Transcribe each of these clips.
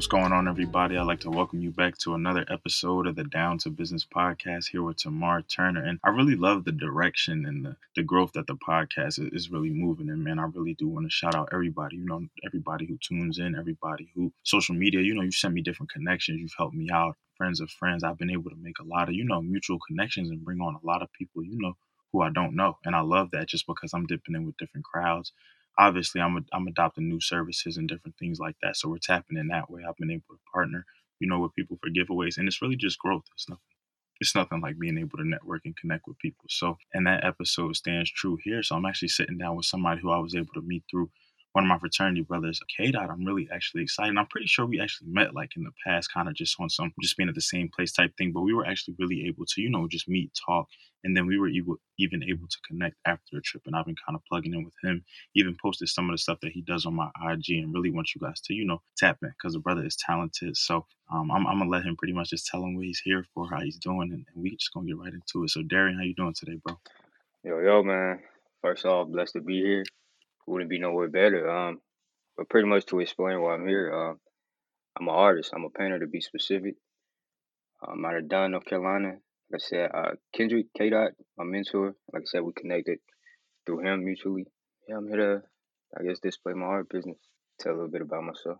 What's going on, everybody? I'd like to welcome you back to another episode of the Down to Business podcast here with Tamar Turner. And I really love the direction and the, the growth that the podcast is, is really moving in, man. I really do want to shout out everybody, you know, everybody who tunes in, everybody who social media, you know, you send me different connections, you've helped me out, friends of friends. I've been able to make a lot of, you know, mutual connections and bring on a lot of people, you know, who I don't know. And I love that just because I'm dipping in with different crowds obviously I'm I'm adopting new services and different things like that. So we're tapping in that way. I've been able to partner, you know, with people for giveaways, and it's really just growth. It's nothing. It's nothing like being able to network and connect with people. So, and that episode stands true here. So I'm actually sitting down with somebody who I was able to meet through one of my fraternity brothers, K Dot. I'm really actually excited. I'm pretty sure we actually met like in the past, kind of just on some just being at the same place type thing. But we were actually really able to, you know, just meet, talk, and then we were able, even able to connect after the trip. And I've been kind of plugging in with him. Even posted some of the stuff that he does on my IG, and really want you guys to, you know, tap in because the brother is talented. So um, I'm, I'm, gonna let him pretty much just tell him what he's here for, how he's doing, and, and we just gonna get right into it. So Darion, how you doing today, bro? Yo, yo, man. First off, blessed to be here. Wouldn't be nowhere better. Um, but pretty much to explain why I'm here, uh, I'm an artist. I'm a painter to be specific. I'm out of Dunn, North Carolina. Like I said, uh, Kendrick K Dot, my mentor. Like I said, we connected through him mutually. Yeah, I'm here to, I guess, display my art business. Tell a little bit about myself.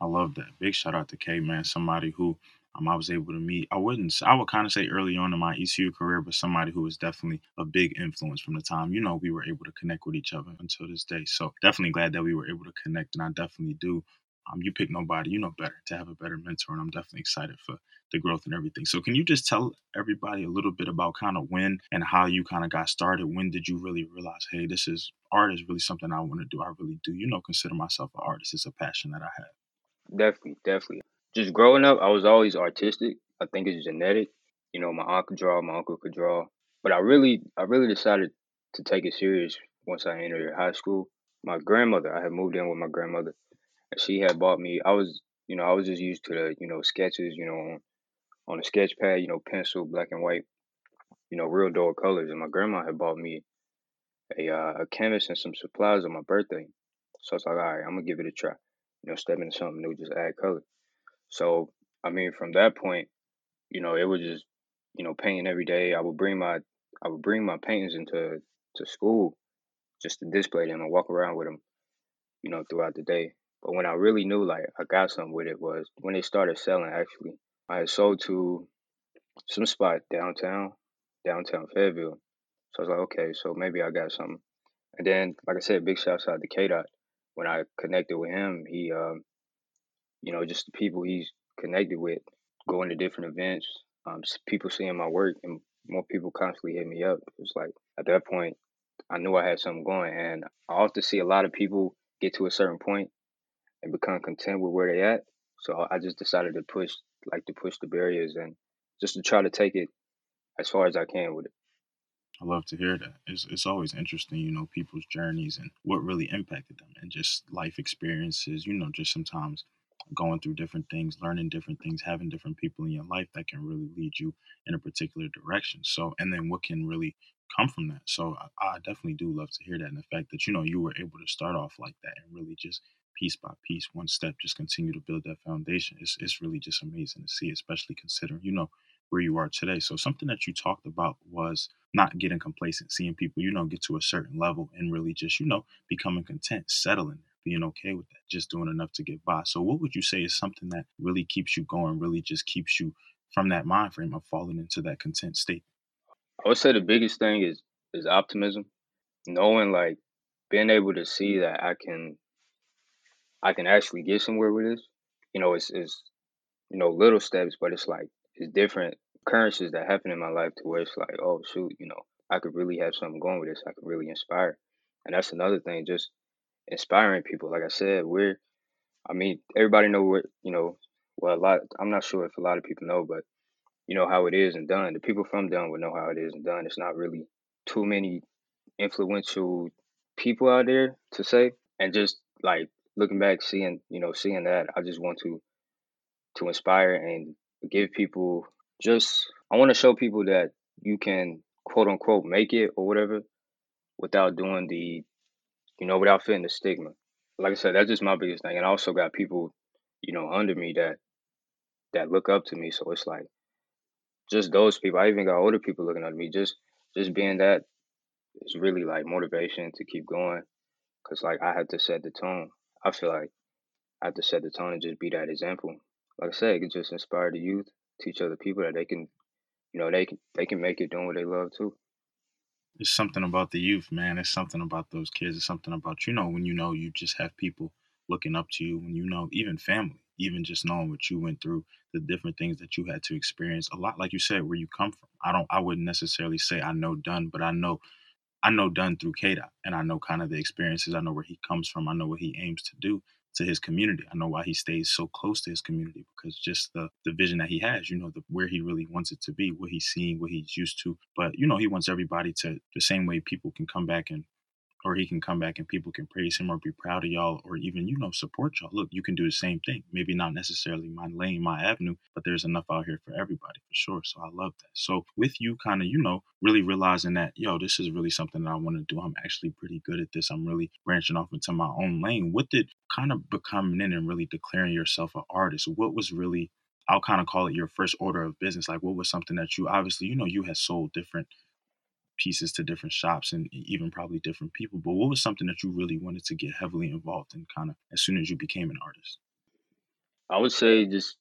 I love that. Big shout out to K man, somebody who um, I was able to meet. I wouldn't, I would kind of say early on in my ECU career, but somebody who was definitely a big influence from the time, you know, we were able to connect with each other until this day. So definitely glad that we were able to connect, and I definitely do. Um, you pick nobody, you know better to have a better mentor, and I'm definitely excited for the growth and everything. So can you just tell everybody a little bit about kind of when and how you kind of got started? When did you really realize, hey, this is art is really something I want to do. I really do, you know, consider myself an artist. It's a passion that I have. Definitely, definitely just growing up, I was always artistic. I think it's genetic. You know, my aunt could draw, my uncle could draw, but I really, I really decided to take it serious once I entered high school. My grandmother, I had moved in with my grandmother, and she had bought me. I was, you know, I was just used to the, you know, sketches, you know, on, a sketch pad, you know, pencil, black and white, you know, real dull colors. And my grandma had bought me a uh, a canvas and some supplies on my birthday. So I was like, all right, I'm gonna give it a try. You know, step into something new, just add color. So I mean, from that point, you know, it was just you know painting every day. I would bring my I would bring my paintings into to school just to display them and walk around with them, you know, throughout the day. But when I really knew like I got something with it was when they started selling. Actually, I sold to some spot downtown, downtown Fayetteville. So I was like, okay, so maybe I got something. And then, like I said, big shouts out to K Dot. When I connected with him, he um, you know, just the people he's connected with, going to different events, um, people seeing my work, and more people constantly hit me up. It was like at that point, I knew I had something going, and I often see a lot of people get to a certain point and become content with where they at. So I just decided to push, like to push the barriers and just to try to take it as far as I can with it. I love to hear that. It's, it's always interesting, you know, people's journeys and what really impacted them and just life experiences, you know, just sometimes going through different things, learning different things, having different people in your life that can really lead you in a particular direction. So, and then what can really come from that. So, I, I definitely do love to hear that. And the fact that, you know, you were able to start off like that and really just piece by piece, one step, just continue to build that foundation. It's, it's really just amazing to see, especially considering, you know, where you are today. So something that you talked about was not getting complacent, seeing people, you know, get to a certain level and really just, you know, becoming content, settling being okay with that, just doing enough to get by. So, what would you say is something that really keeps you going, really just keeps you from that mind frame of falling into that content state? I would say the biggest thing is is optimism, knowing like being able to see mm. that I can I can actually get somewhere with this. You know, it's it's you know little steps, but it's like it's different occurrences that happen in my life to where it's like, oh shoot, you know, I could really have something going with this. I could really inspire, and that's another thing. Just inspiring people. Like I said, we're, I mean, everybody know what you know. Well, a lot. I'm not sure if a lot of people know, but you know how it is and Dunn. The people from Dunn would know how it is and Dunn. It's not really too many influential people out there to say. And just like looking back, seeing you know, seeing that, I just want to to inspire and give people just. I want to show people that you can quote unquote make it or whatever without doing the you know, without fitting the stigma. Like I said, that's just my biggest thing. And I also got people you know, under me that that look up to me. So it's like just those people. I even got older people looking at me. Just just being that is really like motivation to keep going. Cause like I had to set the tone. I feel like I have to set the tone and just be that example. Like I said, it can just inspire the youth, teach other people that they can, you know, they can they can make it doing what they love too. It's something about the youth, man. It's something about those kids. It's something about you know when you know you just have people looking up to you, when you know even family, even just knowing what you went through, the different things that you had to experience. A lot, like you said, where you come from. I don't. I wouldn't necessarily say I know Dunn, but I know I know Dunn through K Dot, and I know kind of the experiences. I know where he comes from. I know what he aims to do to his community. I know why he stays so close to his community because just the the vision that he has, you know, the where he really wants it to be, what he's seeing, what he's used to. But you know, he wants everybody to the same way people can come back and or he can come back and people can praise him or be proud of y'all or even you know support y'all. Look you can do the same thing. Maybe not necessarily my lane my avenue but there's enough out here for everybody for sure. So i love that. So with you kind of you know really realizing that yo this is really something that i want to do. I'm actually pretty good at this. I'm really branching off into my own lane. What did kind of becoming in and really declaring yourself an artist what was really I'll kind of call it your first order of business. Like, what was something that you obviously, you know, you had sold different pieces to different shops and even probably different people. But what was something that you really wanted to get heavily involved in kind of as soon as you became an artist? I would say just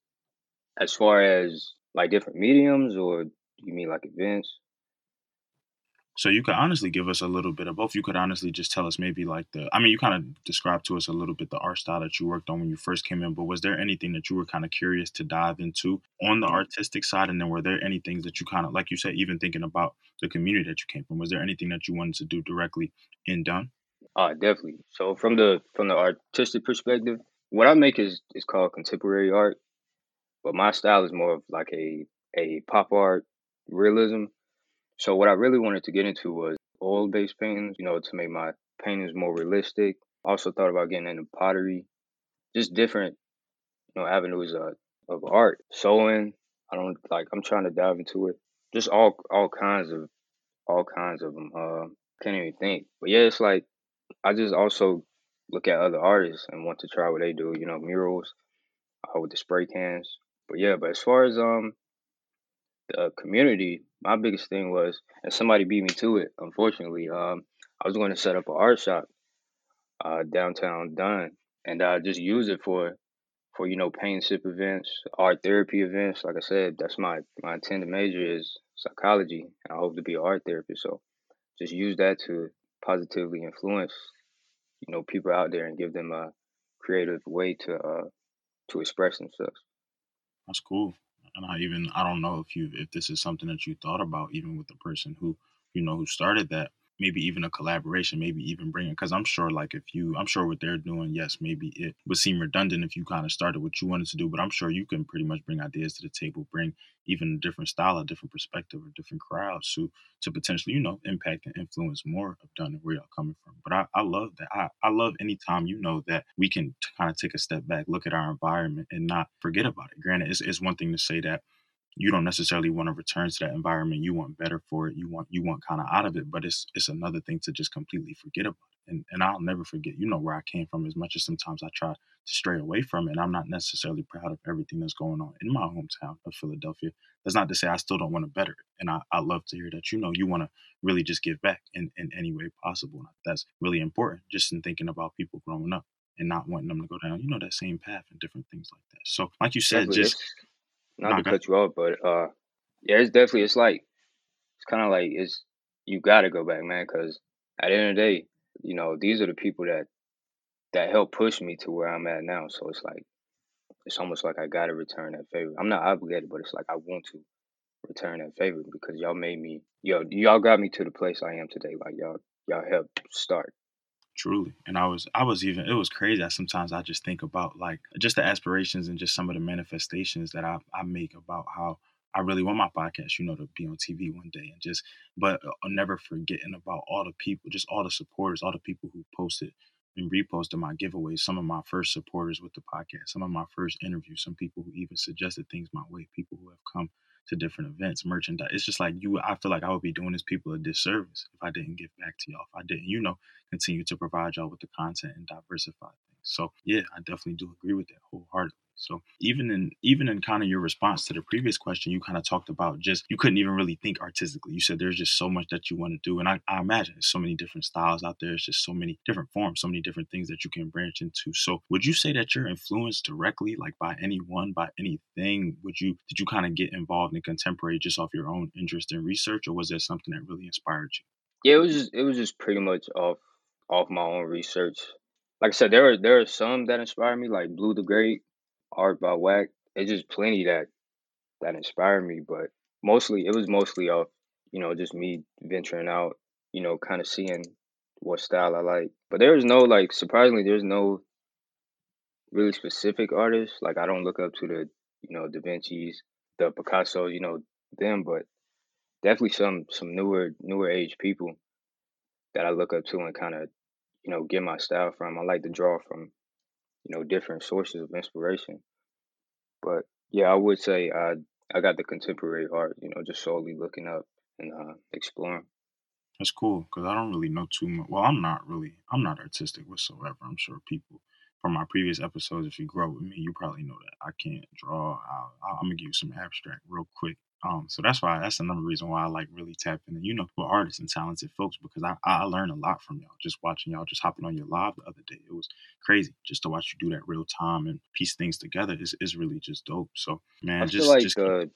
as far as like different mediums or you mean like events? So you could honestly give us a little bit of both. You could honestly just tell us maybe like the I mean you kind of described to us a little bit the art style that you worked on when you first came in, but was there anything that you were kind of curious to dive into on the artistic side and then were there any things that you kind of like you said even thinking about the community that you came from, was there anything that you wanted to do directly in Dunn? Uh definitely. So from the from the artistic perspective, what I make is is called contemporary art, but my style is more of like a a pop art realism. So what I really wanted to get into was oil based paintings, you know, to make my paintings more realistic. Also thought about getting into pottery, just different, you know, avenues of, of art. Sewing, I don't like. I'm trying to dive into it. Just all all kinds of all kinds of them. Uh, can't even think. But yeah, it's like I just also look at other artists and want to try what they do. You know, murals uh, with the spray cans. But yeah, but as far as um the community, my biggest thing was, and somebody beat me to it. Unfortunately, um, I was going to set up an art shop uh, downtown Dunn, and I just use it for for you know paint sip events, art therapy events. Like I said, that's my my intended major is psychology, and I hope to be an art therapist. So just use that to positively influence you know people out there and give them a creative way to uh, to express themselves. That's cool. And I even I don't know if you if this is something that you thought about even with the person who you know who started that maybe even a collaboration, maybe even bringing because I'm sure like if you I'm sure what they're doing, yes, maybe it would seem redundant if you kind of started what you wanted to do, but I'm sure you can pretty much bring ideas to the table, bring even a different style, a different perspective, or different crowds to to potentially, you know, impact and influence more of Dunn and where y'all coming from. But I, I love that. I, I love anytime you know that we can kind of take a step back, look at our environment and not forget about it. Granted, it's, it's one thing to say that you don't necessarily want to return to that environment. You want better for it. You want you want kind of out of it. But it's it's another thing to just completely forget about it. And and I'll never forget. You know where I came from. As much as sometimes I try to stray away from it, And I'm not necessarily proud of everything that's going on in my hometown of Philadelphia. That's not to say I still don't want to better it. And I, I love to hear that you know you want to really just give back in, in any way possible. And that's really important. Just in thinking about people growing up and not wanting them to go down, you know, that same path and different things like that. So, like you said, just not to cut you off, but uh, yeah, it's definitely it's like it's kind of like it's you got to go back, man, because at the end of the day, you know, these are the people that that help push me to where I'm at now. So it's like it's almost like I got to return that favor. I'm not obligated, but it's like I want to return that favor because y'all made me, yo, y'all got me to the place I am today. Like y'all, y'all helped start. Truly. And I was I was even it was crazy. I sometimes I just think about like just the aspirations and just some of the manifestations that I, I make about how I really want my podcast, you know, to be on TV one day and just but uh, never forgetting about all the people, just all the supporters, all the people who posted and reposted my giveaways, some of my first supporters with the podcast, some of my first interviews, some people who even suggested things my way, people who have come to different events, merchandise. It's just like you. I feel like I would be doing these people a disservice if I didn't give back to y'all. If I didn't, you know, continue to provide y'all with the content and diversify things. So yeah, I definitely do agree with that wholeheartedly. So even in even in kind of your response to the previous question, you kind of talked about just you couldn't even really think artistically. You said there's just so much that you want to do, and I, I imagine there's so many different styles out there. It's just so many different forms, so many different things that you can branch into. So would you say that you're influenced directly, like by anyone, by anything? Would you did you kind of get involved in contemporary just off your own interest in research, or was there something that really inspired you? Yeah, it was just it was just pretty much off off my own research. Like I said, there are there are some that inspire me, like Blue the Great, Art by Whack. It's just plenty that that inspired me, but mostly it was mostly off, you know, just me venturing out, you know, kind of seeing what style I like. But there is no like surprisingly, there's no really specific artists. Like I don't look up to the, you know, Da Vinci's, the Picasso's, you know, them, but definitely some some newer newer age people that I look up to and kind of, you know, get my style from. I like to draw from, you know, different sources of inspiration. But yeah, I would say I I got the contemporary art, you know, just solely looking up and uh, exploring. That's cool because I don't really know too much. Well, I'm not really. I'm not artistic whatsoever. I'm sure people from my previous episodes, if you grow with me, you probably know that I can't draw. I, I'm gonna give you some abstract real quick. Um, so that's why that's another reason why I like really tapping in, you know, with artists and talented folks because I I learn a lot from y'all just watching y'all just hopping on your live the other day. It was crazy just to watch you do that real time and piece things together. Is is really just dope. So I man, feel just like just the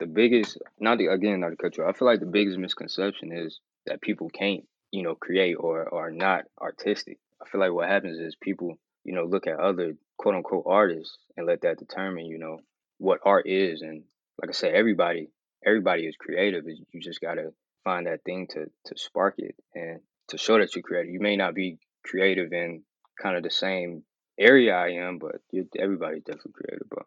the biggest not the, again not to cut you I feel like the biggest misconception is that people can't, you know, create or or are not artistic. I feel like what happens is people, you know, look at other quote unquote artists and let that determine, you know, what art is. And like I said, everybody everybody is creative. You just gotta find that thing to to spark it and to show that you're creative. You may not be creative in kind of the same area I am, but everybody's definitely creative, bro.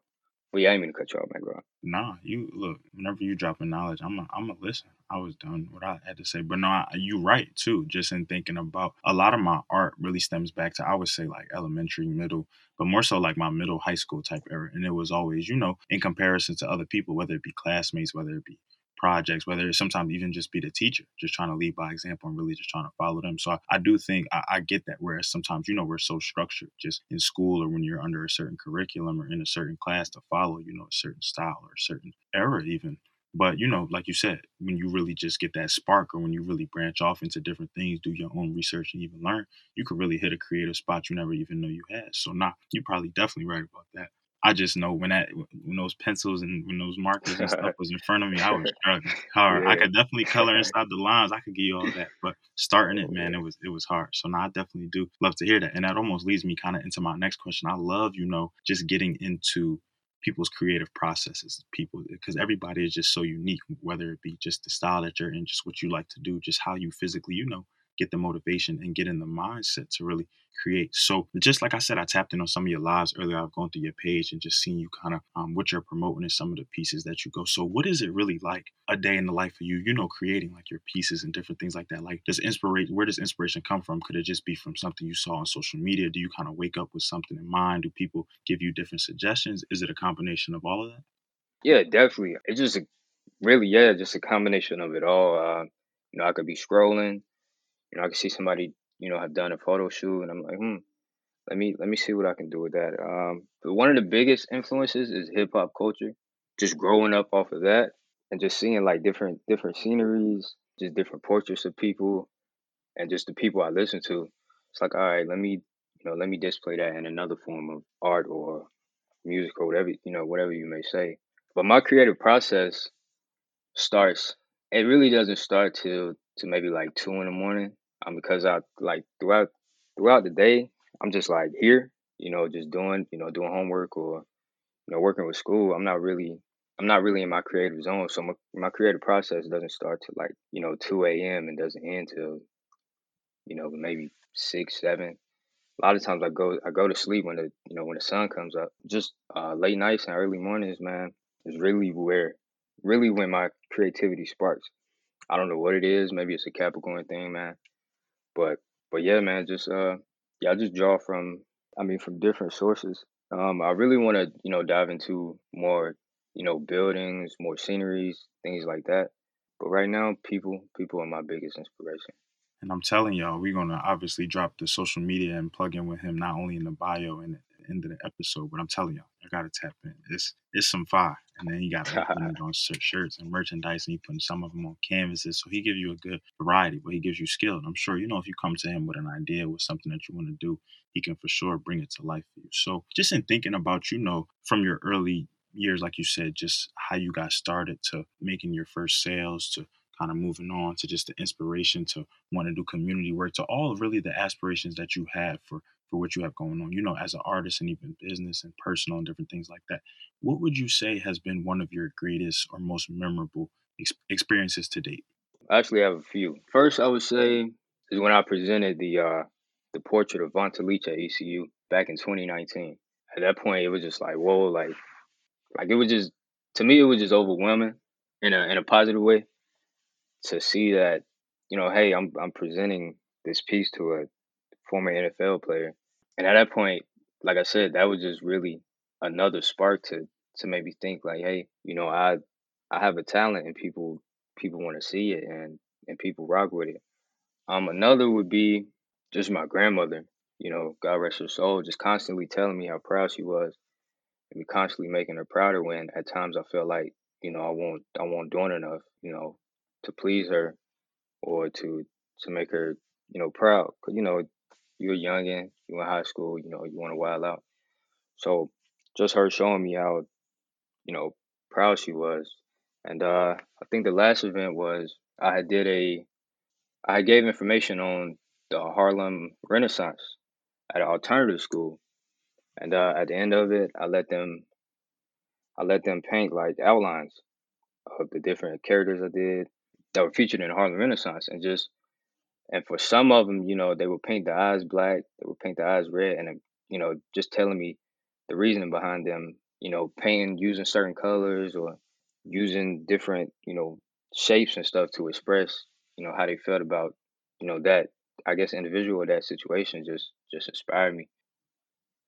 But yeah, I mean to cut you off, man, bro. Nah, you look. Whenever you dropping knowledge, I'm a, I'm a listen. I was done what I had to say, but no, I, you right too. Just in thinking about a lot of my art really stems back to I would say like elementary, middle, but more so like my middle high school type era, and it was always you know in comparison to other people, whether it be classmates, whether it be projects, whether it sometimes even just be the teacher, just trying to lead by example and really just trying to follow them. So I, I do think I, I get that. Whereas sometimes, you know, we're so structured just in school or when you're under a certain curriculum or in a certain class to follow, you know, a certain style or a certain era even. But you know, like you said, when you really just get that spark or when you really branch off into different things, do your own research and even learn, you could really hit a creative spot you never even know you had. So nah, you're probably definitely right about that. I just know when that when those pencils and when those markers and stuff was in front of me, I was struggling hard. I could definitely color inside the lines. I could give you all that, but starting it, man, it was it was hard. So now I definitely do love to hear that, and that almost leads me kind of into my next question. I love, you know, just getting into people's creative processes, people, because everybody is just so unique. Whether it be just the style that you're in, just what you like to do, just how you physically, you know, get the motivation and get in the mindset to really create. So just like I said, I tapped in on some of your lives earlier. I've gone through your page and just seen you kind of um, what you're promoting and some of the pieces that you go. So what is it really like a day in the life of you? You know, creating like your pieces and different things like that. Like does inspiration? Where does inspiration come from? Could it just be from something you saw on social media? Do you kind of wake up with something in mind? Do people give you different suggestions? Is it a combination of all of that? Yeah, definitely. It's just a, really, yeah, just a combination of it all. Uh, you know, I could be scrolling, you know, I can see somebody, you know, have done a photo shoot and I'm like, hmm, let me let me see what I can do with that. Um, but one of the biggest influences is hip hop culture. Just growing up off of that and just seeing like different different sceneries, just different portraits of people and just the people I listen to. It's like, all right, let me, you know, let me display that in another form of art or music or whatever, you know, whatever you may say. But my creative process starts it really doesn't start till to maybe like two in the morning. Um because I like throughout throughout the day I'm just like here, you know, just doing, you know, doing homework or, you know, working with school. I'm not really I'm not really in my creative zone. So my, my creative process doesn't start to like, you know, two AM and doesn't end till, you know, maybe six, seven. A lot of times I go I go to sleep when the you know when the sun comes up. Just uh, late nights and early mornings, man, is really where really when my creativity sparks. I don't know what it is. Maybe it's a Capricorn thing, man. But but yeah, man, just uh yeah, I just draw from I mean from different sources. Um, I really want to you know dive into more you know buildings, more sceneries, things like that. But right now, people people are my biggest inspiration. And I'm telling y'all, we're gonna obviously drop the social media and plug in with him not only in the bio and the end of the episode, but I'm telling y'all, I gotta tap in. It's it's some fire, and then he got it on shirts and merchandise, and he putting some of them on canvases. So he gives you a good variety, but he gives you skill. And I'm sure you know if you come to him with an idea with something that you want to do, he can for sure bring it to life for you. So just in thinking about you know from your early years, like you said, just how you got started to making your first sales to kind of moving on to just the inspiration to want to do community work to all really the aspirations that you have for for what you have going on you know as an artist and even business and personal and different things like that what would you say has been one of your greatest or most memorable ex- experiences to date I actually have a few. First, I would say is when I presented the uh, the portrait of Vonta Leach at ECU back in 2019. At that point, it was just like whoa, like like it was just to me, it was just overwhelming in a in a positive way to see that you know, hey, I'm I'm presenting this piece to a former NFL player, and at that point, like I said, that was just really another spark to to maybe think like, hey, you know, I I have a talent and people people want to see it and and people rock with it. Um, another would be just my grandmother. You know, God rest her soul, just constantly telling me how proud she was, and me constantly making her prouder. When at times I felt like, you know, I won't I won't doing enough, you know, to please her or to to make her, you know, proud. Cause you know, you're young and you're in high school, you know, you want to wild out. So just her showing me how, you know, proud she was. And uh I think the last event was I did a I gave information on the Harlem Renaissance at an alternative school. And uh at the end of it I let them I let them paint like outlines of the different characters I did that were featured in the Harlem Renaissance and just and for some of them, you know, they would paint the eyes black, they would paint the eyes red, and uh, you know, just telling me the reasoning behind them, you know, painting using certain colors or using different, you know, shapes and stuff to express, you know, how they felt about, you know, that I guess individual that situation just just inspired me.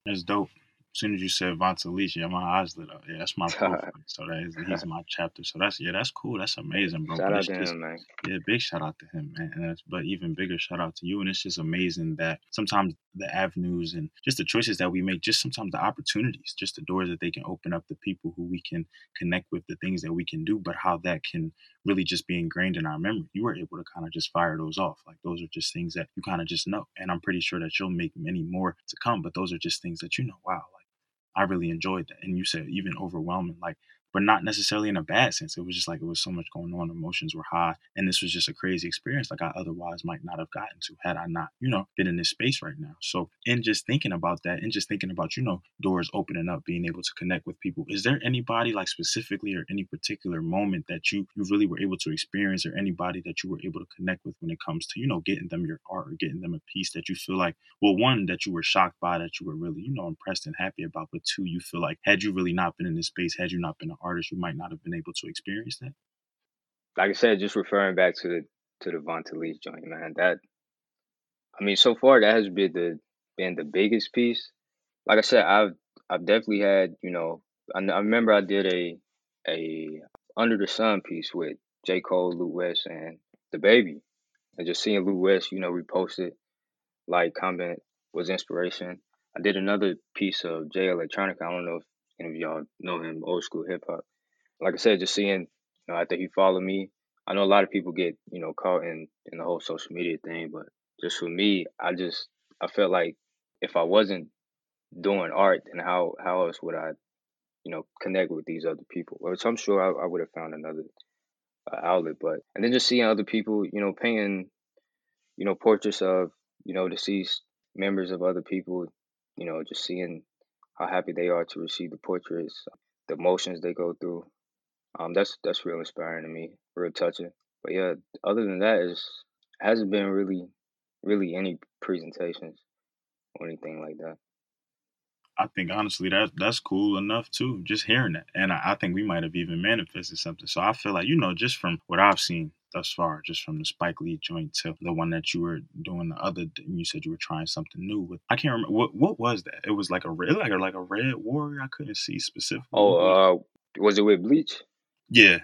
That's dope. As soon as you said Vonta Leach, yeah, my eyes lit up. Yeah, that's my proof. So that is he's my chapter. So that's yeah, that's cool. That's amazing, bro. Shout But out to just him, man. yeah, big shout out to him, man. And that's, but even bigger shout out to you. And it's just amazing that sometimes the avenues and just the choices that we make, just sometimes the opportunities, just the doors that they can open up, the people who we can connect with, the things that we can do, but how that can really just be ingrained in our memory. You were able to kind of just fire those off. Like those are just things that you kind of just know. And I'm pretty sure that you'll make many more to come. But those are just things that you know, wow, like I really enjoyed that. And you said even overwhelming, like, but not necessarily in a bad sense. It was just like it was so much going on. Emotions were high. And this was just a crazy experience like I otherwise might not have gotten to had I not, you know, been in this space right now. So in just thinking about that and just thinking about, you know, doors opening up, being able to connect with people, is there anybody like specifically or any particular moment that you you really were able to experience or anybody that you were able to connect with when it comes to, you know, getting them your art or getting them a piece that you feel like well, one that you were shocked by, that you were really, you know, impressed and happy about, but two, you feel like had you really not been in this space, had you not been an artist, you might not have been able to experience that. Like I said, just referring back to the to the Vonta Leach joint, man. That I mean, so far that has been the been the biggest piece. Like I said, I've I've definitely had, you know, I, I remember I did a a Under the Sun piece with J. Cole, Lou West, and DaBaby. And just seeing Lou West, you know, repost it, like, comment was inspiration. I did another piece of Jay Electronica. I don't know if any of y'all know him, old school hip hop. Like I said, just seeing, you know, after he followed me, I know a lot of people get, you know, caught in in the whole social media thing, but just for me, I just I felt like if I wasn't doing art, then how how else would I, you know, connect with these other people? Which I'm sure I, I would have found another uh, outlet. But and then just seeing other people, you know, painting, you know, portraits of you know deceased members of other people, you know, just seeing how happy they are to receive the portraits, the emotions they go through. Um, that's that's real inspiring to me, real touching. But yeah, other than that, is hasn't been really, really any presentations or anything like that. I think honestly that that's cool enough too. Just hearing that, and I, I think we might have even manifested something. So I feel like you know, just from what I've seen thus far, just from the Spike Lee joint to the one that you were doing the other, you said you were trying something new with. I can't remember what what was that. It was like a red, like a like a red warrior. I couldn't see specifically. Oh, uh, was it with Bleach? yeah,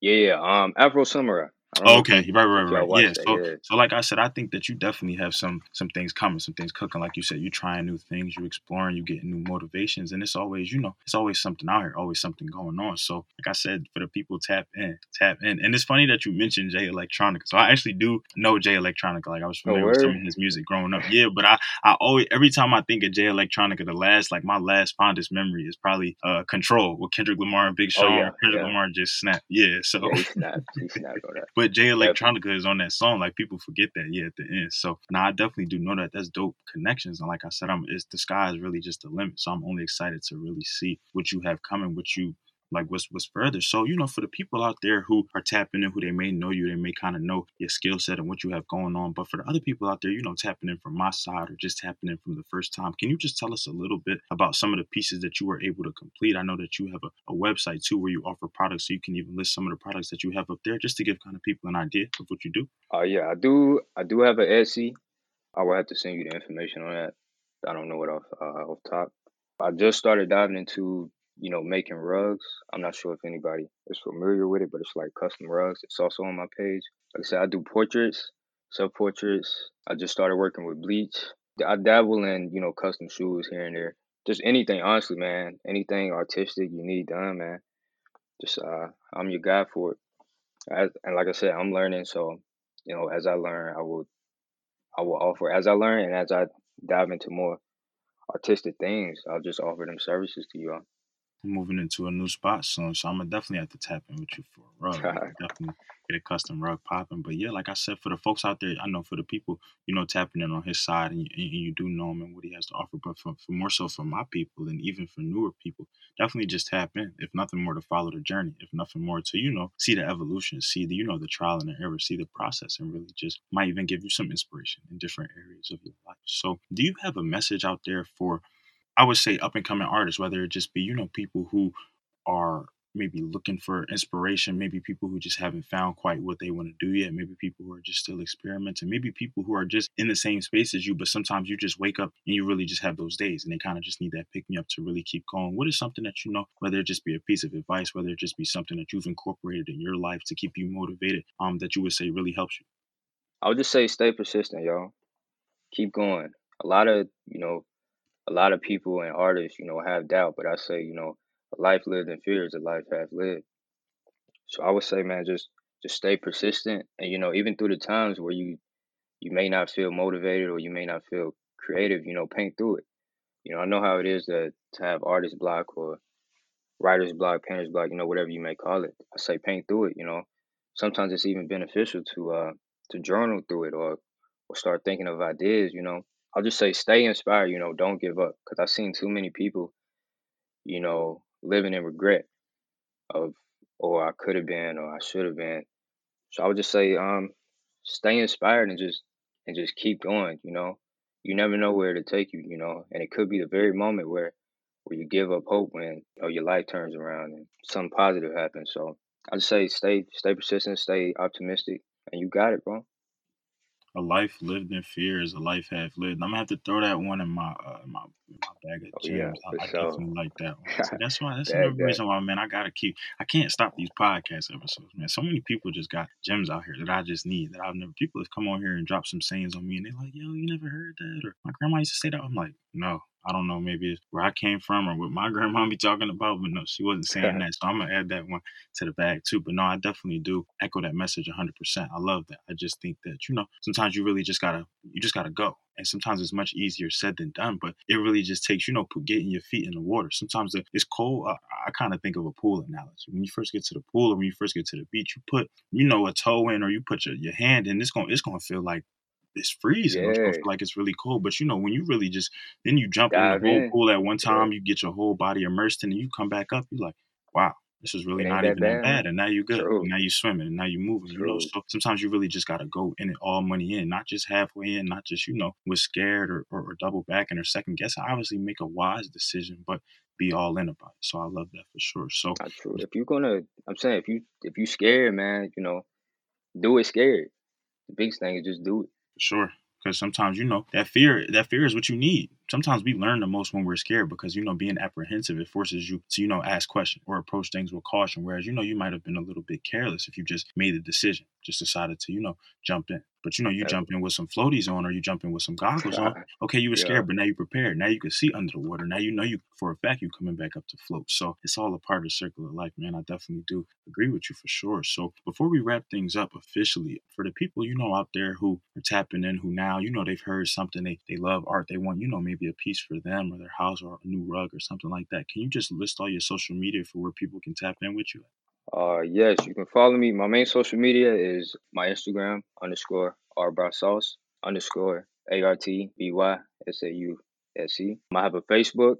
Yeah, yeah. Um, Afro Samurai. Okay, right, right, right. Yeah. So, yeah. so like I said, I think that you definitely have some some things coming, some things cooking. Like you said, you're trying new things, you're exploring, you're getting new motivations, and it's always, you know, it's always something out here, always something going on. So, like I said, for the people, tap in, tap in. And it's funny that you mentioned Jay Electronica. So I actually do know Jay Electronica. Like I was oh, familiar with some of his music growing up. Yeah, but I, I always every time I think of Jay Electronica, the last like my last fondest memory is probably uh Control with Kendrick Lamar and Big oh, Sean. Oh, yeah, Kendrick yeah. Lamar just snapped. Yeah. So yeah, he snapped. He snapped. But Jay Electronica is on that song. Like people forget that, yeah, at the end. So now I definitely do know that that's dope connections. And like I said, I'm it's the sky is really just the limit. So I'm only excited to really see what you have coming, what you like what's what's further. So, you know, for the people out there who are tapping in, who they may know you, they may kind of know your skill set and what you have going on. But for the other people out there, you know, tapping in from my side or just tapping in from the first time, can you just tell us a little bit about some of the pieces that you were able to complete? I know that you have a, a website too where you offer products, so you can even list some of the products that you have up there just to give kind of people an idea of what you do. Oh uh, yeah, I do. I do have an Etsy. I will have to send you the information on that. I don't know what off uh, off top. I just started diving into you know, making rugs. I'm not sure if anybody is familiar with it, but it's like custom rugs. It's also on my page. Like I said, I do portraits, self portraits. I just started working with bleach. I dabble in, you know, custom shoes here and there. Just anything, honestly, man. Anything artistic you need done, man. Just uh, I'm your guy for it. As, and like I said, I'm learning, so you know, as I learn, I will, I will offer. As I learn and as I dive into more artistic things, I'll just offer them services to you all moving into a new spot soon, so I'm gonna definitely have to tap in with you for a rug. definitely get a custom rug popping. But yeah, like I said, for the folks out there, I know for the people, you know, tapping in on his side, and you, and you do know him and what he has to offer. But for, for more so for my people, and even for newer people, definitely just tap in. If nothing more, to follow the journey. If nothing more, to you know, see the evolution, see the you know the trial and the error, see the process, and really just might even give you some inspiration in different areas of your life. So, do you have a message out there for? I would say up and coming artists, whether it just be, you know, people who are maybe looking for inspiration, maybe people who just haven't found quite what they want to do yet, maybe people who are just still experimenting, maybe people who are just in the same space as you, but sometimes you just wake up and you really just have those days and they kind of just need that pick me up to really keep going. What is something that you know, whether it just be a piece of advice, whether it just be something that you've incorporated in your life to keep you motivated, um, that you would say really helps you? I would just say stay persistent, y'all. Keep going. A lot of, you know, a lot of people and artists, you know, have doubt, but I say, you know, a life lived in fear is a life half lived. So I would say, man, just just stay persistent, and you know, even through the times where you you may not feel motivated or you may not feel creative, you know, paint through it. You know, I know how it is to to have artist block or writer's block, painter's block, you know, whatever you may call it. I say paint through it. You know, sometimes it's even beneficial to uh to journal through it or or start thinking of ideas. You know, I'll just say stay inspired, you know, don't give up. Cause I've seen too many people, you know, living in regret of or I could have been or I should have been. So I would just say, um, stay inspired and just and just keep going, you know. You never know where to take you, you know, and it could be the very moment where where you give up hope when you know, your life turns around and something positive happens. So I just say stay stay persistent, stay optimistic, and you got it, bro a life lived in fear is a life half lived. I'm gonna have to throw that one in my uh, my, my bag of gems. Oh, yeah, I, I definitely like that one. So that's why that's another reason why, man. I gotta keep. I can't stop these podcast episodes, man. So many people just got gems out here that I just need. That I've never. People have come on here and dropped some sayings on me, and they're like, "Yo, you never heard that?" Or my grandma used to say that. I'm like, no, I don't know, maybe it's where I came from or what my grandma be talking about, but no, she wasn't saying that. So I'm gonna add that one to the bag too. But no, I definitely do echo that message 100. percent I love that. I just think that you know sometimes you really just gotta you just gotta go, and sometimes it's much easier said than done. But it really just takes you know getting your feet in the water. Sometimes it's cold. I, I kind of think of a pool analogy. When you first get to the pool or when you first get to the beach, you put you know a toe in or you put your, your hand in. It's gonna it's gonna feel like it's freezing. Yeah. It's like it's really cold. But you know, when you really just then you jump Dive in the whole in. pool at one time, yeah. you get your whole body immersed in, and you come back up. You're like, wow, this is really not even that bad. And now you're good. Now you're swimming. And now you're moving. True. You know, so sometimes you really just gotta go in it all money in, not just halfway in, not just you know was scared or, or, or double backing or second guessing. Obviously, make a wise decision, but be all in about it. So I love that for sure. So. If you're gonna, I'm saying if you if you scared, man, you know, do it scared. The biggest thing is just do it. Sure because sometimes you know that fear that fear is what you need sometimes we learn the most when we're scared because you know being apprehensive it forces you to you know ask questions or approach things with caution whereas you know you might have been a little bit careless if you just made a decision just decided to you know jump in. But you know you Yeah. jump in with some floaties on or you jump in with some goggles on okay you were Yeah. scared but now you're prepared. Now you can see under the water. Now you know you for a fact you're coming back up to float. So it's all a part of the circle of life man. I definitely do agree with you for sure. So before we wrap things up officially for the people you know out there who are tapping in who now you know they've heard something they, they love art they want you know maybe a piece for them or their house or a new rug or something like that can you just list all your social media for where people can tap in with you Uh, yes, you can follow me. My main social media is my Instagram underscore rbrow underscore a r t b y s a u s e. I have a Facebook,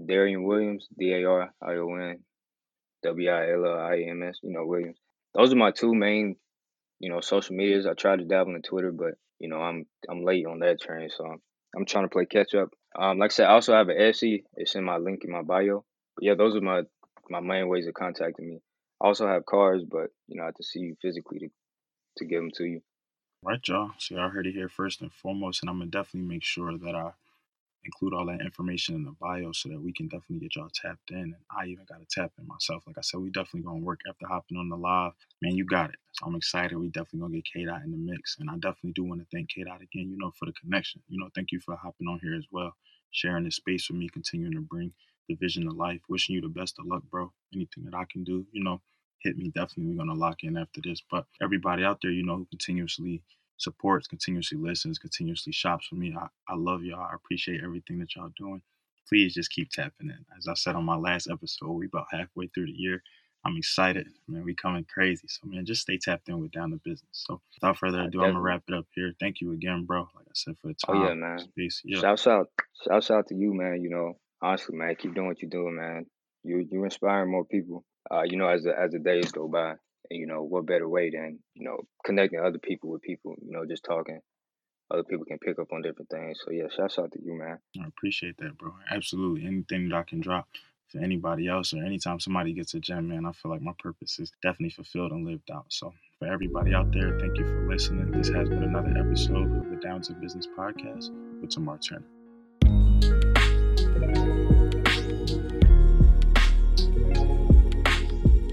Darion Williams, D A R I O N W I L L I M S. You know Williams. Those are my two main, you know, social medias. I tried to dabble in Twitter, but you know I'm I'm late on that train, so I'm, I'm trying to play catch up. Um, like I said, I also have an Etsy. It's in my link in my bio. But yeah, those are my my main ways of contacting me. I also have cards, but you know I have to see you physically to to give them to you. right y'all so y'all heard it here first and foremost and i'm gonna definitely make sure that i include all that information in the bio so that we can definitely get y'all tapped in. And I even got to tap in myself. Like I said, we definitely gonna work after hopping on the live. Man, you got it. So I'm excited. We definitely gonna get K Dot in the mix. And I definitely do want to thank K Dot again, you know, for the connection. You know, thank you for hopping on here as well, sharing this space with me, continuing to bring the vision to life. Wishing you the best of luck, bro. Anything that I can do, you know, hit me. Definitely we're gonna lock in after this. But everybody out there, you know, who continuously supports, continuously listens, continuously shops for me. I, I love y'all. I appreciate everything that y'all doing. Please just keep tapping in. As I said on my last episode, we about halfway through the year. I'm excited, man. We coming crazy. So man, just stay tapped in with down to business. So without further ado, I'm gonna wrap it up here. Thank you again, bro. Like I said, for the time. Oh yeah, man. space. Yeah. Shouts out, shouts out to you, man. You know, honestly, man, keep doing what you're doing, man. You you inspiring more people. Uh, you know, as the as the days go by, and you know, what better way than you know connecting other people with people. You know, just talking. Other people can pick up on different things. So yeah, shouts out to you, man. I appreciate that, bro. Absolutely. Anything that I can drop for anybody else or anytime somebody gets a gem, man, I feel like my purpose is definitely fulfilled and lived out. So for everybody out there, thank you for listening. This has been another episode of the Down to Business podcast with Tamar Turner.